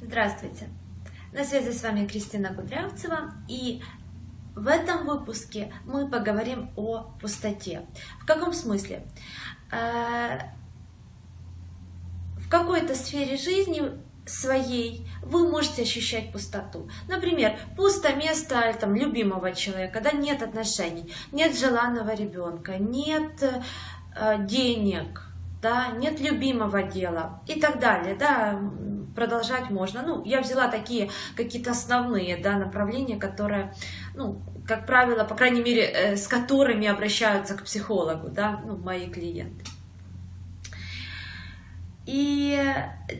Здравствуйте! На связи с вами Кристина Кудрявцева и в этом выпуске мы поговорим о пустоте. В каком смысле? Э, в какой-то сфере жизни своей вы можете ощущать пустоту. Например, пусто место там, любимого человека, да, нет отношений, нет желанного ребенка, нет э, денег, да, нет любимого дела и так далее, да, продолжать можно. Ну, я взяла такие какие-то основные, да, направления, которые, ну, как правило, по крайней мере, э, с которыми обращаются к психологу, да, ну, мои клиенты. И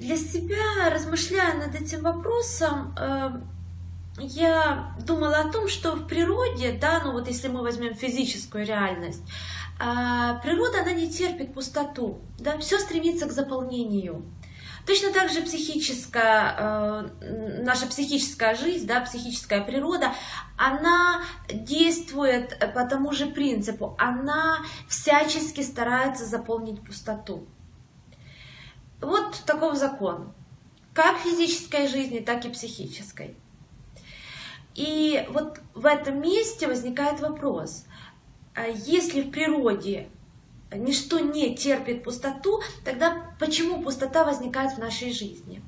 для себя, размышляя над этим вопросом, э, я думала о том, что в природе, да, ну вот если мы возьмем физическую реальность, а, природа, она не терпит пустоту, да, все стремится к заполнению. Точно так же психическая, э, наша психическая жизнь, да, психическая природа, она действует по тому же принципу. Она всячески старается заполнить пустоту. Вот таков закон. Как физической жизни, так и психической. И вот в этом месте возникает вопрос, а если в природе ничто не терпит пустоту, тогда почему пустота возникает в нашей жизни?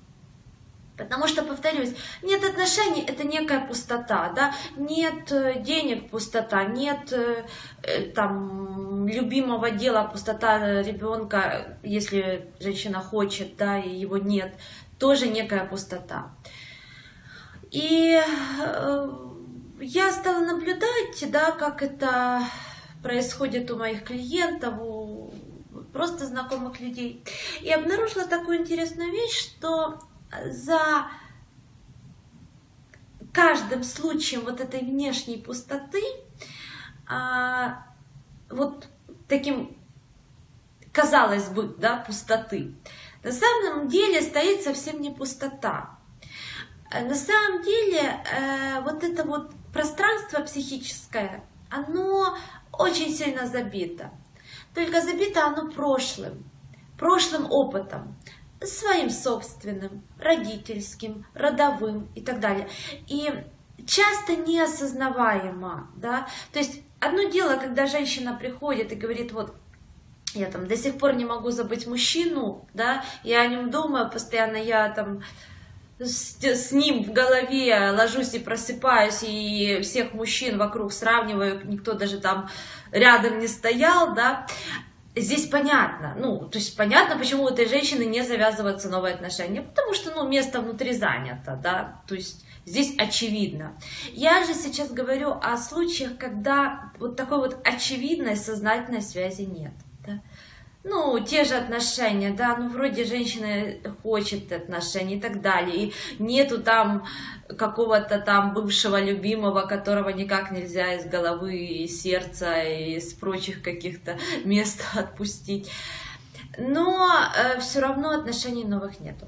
Потому что, повторюсь, нет отношений, это некая пустота, да, нет э, денег, пустота, нет э, э, там любимого дела, пустота ребенка, если женщина хочет, да, и его нет, тоже некая пустота. И я стала наблюдать, да, как это происходит у моих клиентов, у просто знакомых людей. И обнаружила такую интересную вещь, что за каждым случаем вот этой внешней пустоты, а, вот таким, казалось бы, да, пустоты, на самом деле стоит совсем не пустота. На самом деле э, вот это вот пространство психическое, оно очень сильно забито. Только забито оно прошлым, прошлым опытом, своим собственным, родительским, родовым и так далее. И часто неосознаваемо, да, то есть одно дело, когда женщина приходит и говорит, вот, я там до сих пор не могу забыть мужчину, да, я о нем думаю постоянно, я там с, с ним в голове ложусь и просыпаюсь, и всех мужчин вокруг сравниваю, никто даже там рядом не стоял, да, здесь понятно, ну, то есть понятно, почему у этой женщины не завязываются новые отношения, потому что, ну, место внутри занято, да, то есть здесь очевидно. Я же сейчас говорю о случаях, когда вот такой вот очевидной сознательной связи нет, да ну, те же отношения, да, ну, вроде женщина хочет отношений и так далее, и нету там какого-то там бывшего любимого, которого никак нельзя из головы, и сердца, и из прочих каких-то мест отпустить. Но э, все равно отношений новых нету.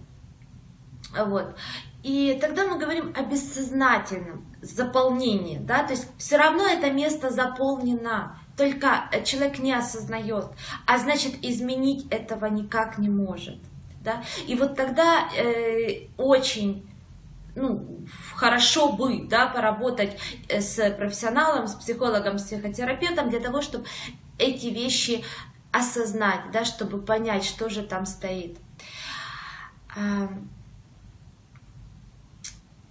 Вот. И тогда мы говорим о бессознательном заполнении, да, то есть все равно это место заполнено, только человек не осознает, а значит изменить этого никак не может. Да? И вот тогда э, очень ну, хорошо бы да, поработать э, с профессионалом, с психологом, с психотерапевтом для того, чтобы эти вещи осознать, да, чтобы понять, что же там стоит.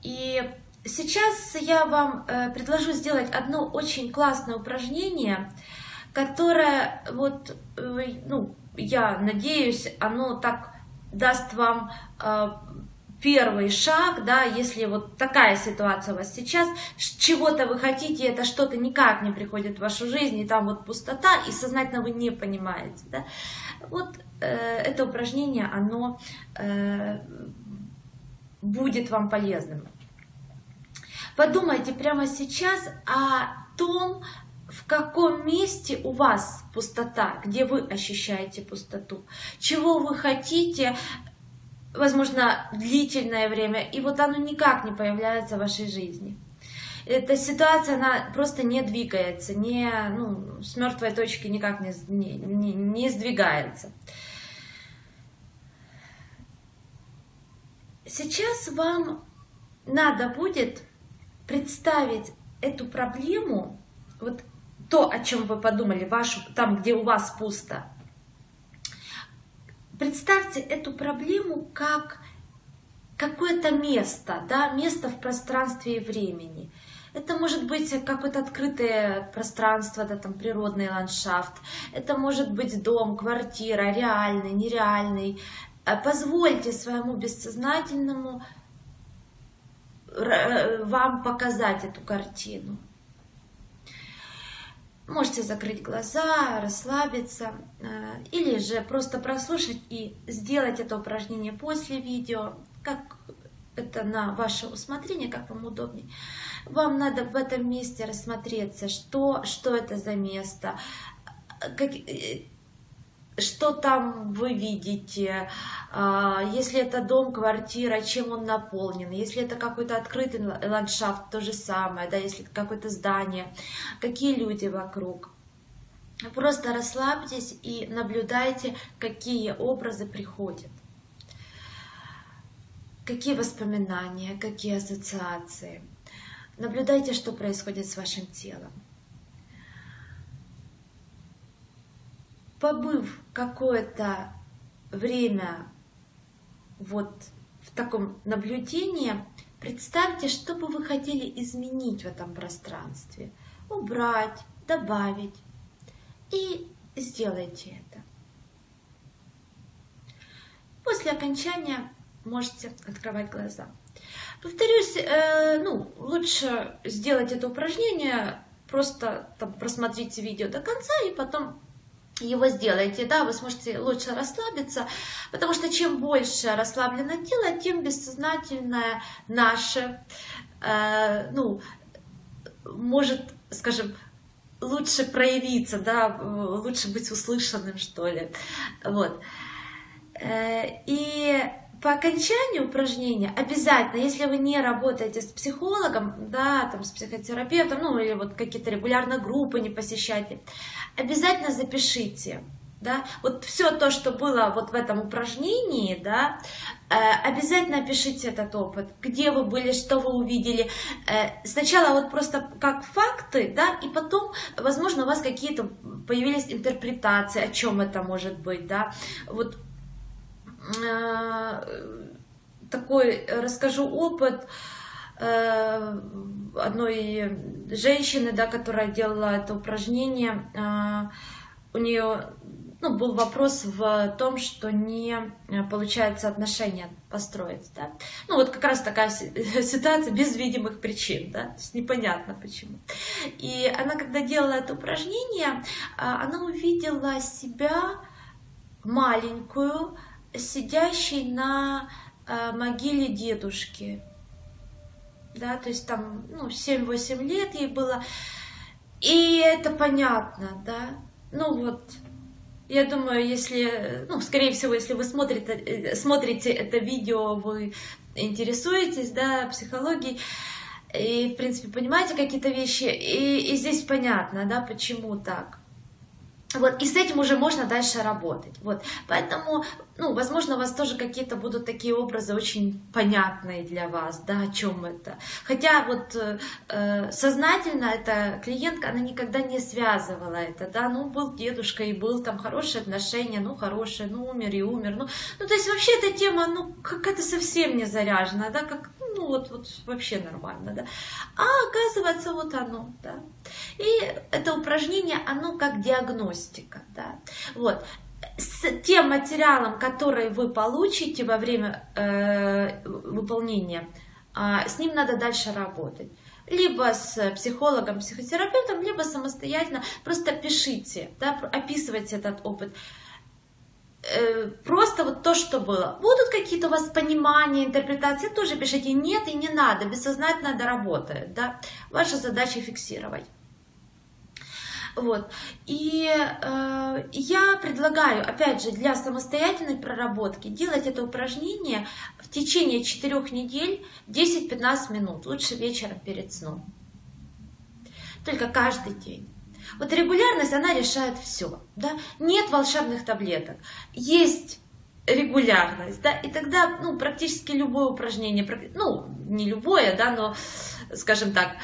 И Сейчас я вам э, предложу сделать одно очень классное упражнение, которое, вот, э, ну, я надеюсь, оно так даст вам э, первый шаг, да, если вот такая ситуация у вас сейчас, чего-то вы хотите, это что-то никак не приходит в вашу жизнь, и там вот пустота, и сознательно вы не понимаете, да, вот э, это упражнение, оно э, будет вам полезным. Подумайте прямо сейчас о том, в каком месте у вас пустота, где вы ощущаете пустоту, чего вы хотите, возможно, длительное время, и вот оно никак не появляется в вашей жизни. Эта ситуация, она просто не двигается, не, ну, с мертвой точки никак не, не, не, не сдвигается. сейчас вам надо будет представить эту проблему, вот то, о чем вы подумали, вашу, там, где у вас пусто, представьте эту проблему как какое-то место, да, место в пространстве и времени. Это может быть какое-то открытое пространство, да, там природный ландшафт. Это может быть дом, квартира, реальный, нереальный. Э, позвольте своему бессознательному вам показать эту картину. Можете закрыть глаза, расслабиться, э, или же просто прослушать и сделать это упражнение после видео, как это на ваше усмотрение, как вам удобнее. Вам надо в этом месте рассмотреться, что, что это за место, как, э, что там вы видите, а, если это дом, квартира, чем он наполнен, если это какой-то открытый ландшафт, то же самое, да, если это какое-то здание, какие люди вокруг. Просто расслабьтесь и наблюдайте, какие образы приходят. Какие воспоминания, какие ассоциации. Наблюдайте, что происходит с вашим телом. Побыв какое-то время вот в таком наблюдении, представьте, что бы вы хотели изменить в этом пространстве. Убрать, добавить. И сделайте это. После окончания можете открывать глаза. Повторюсь, э, ну, лучше сделать это упражнение, просто там, просмотрите видео до конца и потом его сделайте, да, вы сможете лучше расслабиться, потому что чем больше расслаблено тело, тем бессознательное наше, э, ну, может, скажем, лучше проявиться, да, лучше быть услышанным, что ли, вот. Э, и по окончанию упражнения обязательно, если вы не работаете с психологом, да, там, с психотерапевтом, ну, или вот какие-то регулярно группы не посещайте, обязательно запишите, да, вот все то, что было вот в этом упражнении, да, э, обязательно опишите этот опыт, где вы были, что вы увидели. Э, сначала вот просто как факты, да, и потом, возможно, у вас какие-то появились интерпретации, о чем это может быть, да, вот такой расскажу опыт э, одной женщины, да, которая делала это упражнение. Э, у нее ну, был вопрос в том, что не получается отношения построить. Да? Ну вот как раз такая ситуация без видимых причин, да? то есть непонятно почему. И она, когда делала это упражнение, она увидела себя маленькую, сидящий на э, могиле дедушки. Да, то есть там, ну, 7-8 лет ей было. И это понятно, да. Ну вот, я думаю, если, ну, скорее всего, если вы смотрите, э, смотрите это видео, вы интересуетесь, да, психологией, и, в принципе, понимаете какие-то вещи, и, и здесь понятно, да, почему так. Вот, и с этим уже можно дальше работать. Вот, поэтому, ну, возможно, у вас тоже какие-то будут такие образы очень понятные для вас, да, о чем это. Хотя вот э, сознательно эта клиентка, она никогда не связывала это, да, ну, был дедушка и был там хорошие отношения, ну, хорошие, ну, умер и умер, ну, ну, то есть вообще эта тема, ну, какая-то совсем не заряжена, да, как, ну вот, вот вообще нормально, да. А оказывается, вот оно, да. И это упражнение, оно как диагностика, да. Вот. С тем материалом, который вы получите во время э, выполнения, э, с ним надо дальше работать либо с психологом, психотерапевтом, либо самостоятельно. Просто пишите, да, описывайте этот опыт. Э, просто вот то, что было. Будут какие-то у вас понимания, интерпретации, тоже пишите нет и не надо, бессознательно доработает, да. Ваша задача фиксировать. Вот. И э, я предлагаю, опять же, для самостоятельной проработки делать это упражнение в течение 4 недель 10-15 минут, лучше вечером перед сном. Только каждый день. Вот регулярность, она решает все. Да? Нет волшебных таблеток. Есть регулярность, да, и тогда, ну, практически любое упражнение, ну, не любое, да, но, скажем так,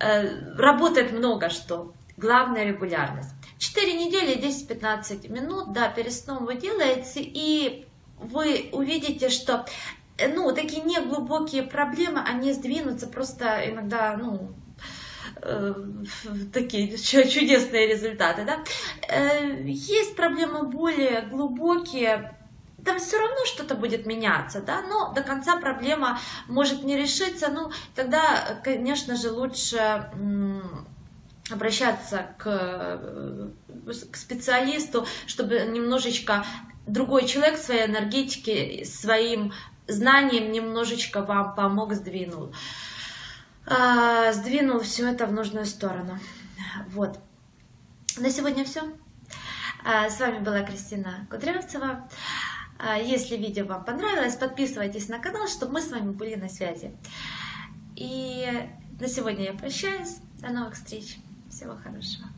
э, работает много что. Главная регулярность. 4 недели, 10-15 минут, да, перед сном вы делаете, и вы увидите, что ну, такие неглубокие проблемы, они сдвинутся просто иногда, ну, э, такие чудесные результаты, да. Э, есть проблемы более глубокие, там все равно что-то будет меняться, да, но до конца проблема может не решиться, ну, тогда, конечно же, лучше обращаться к, к специалисту, чтобы немножечко другой человек своей энергетики, своим знанием немножечко вам помог, сдвинул. А, сдвинул все это в нужную сторону. Вот. На сегодня все. А, с вами была Кристина Кудрявцева. А, если видео вам понравилось, подписывайтесь на канал, чтобы мы с вами были на связи. И на сегодня я прощаюсь. До новых встреч. Всего хорошего.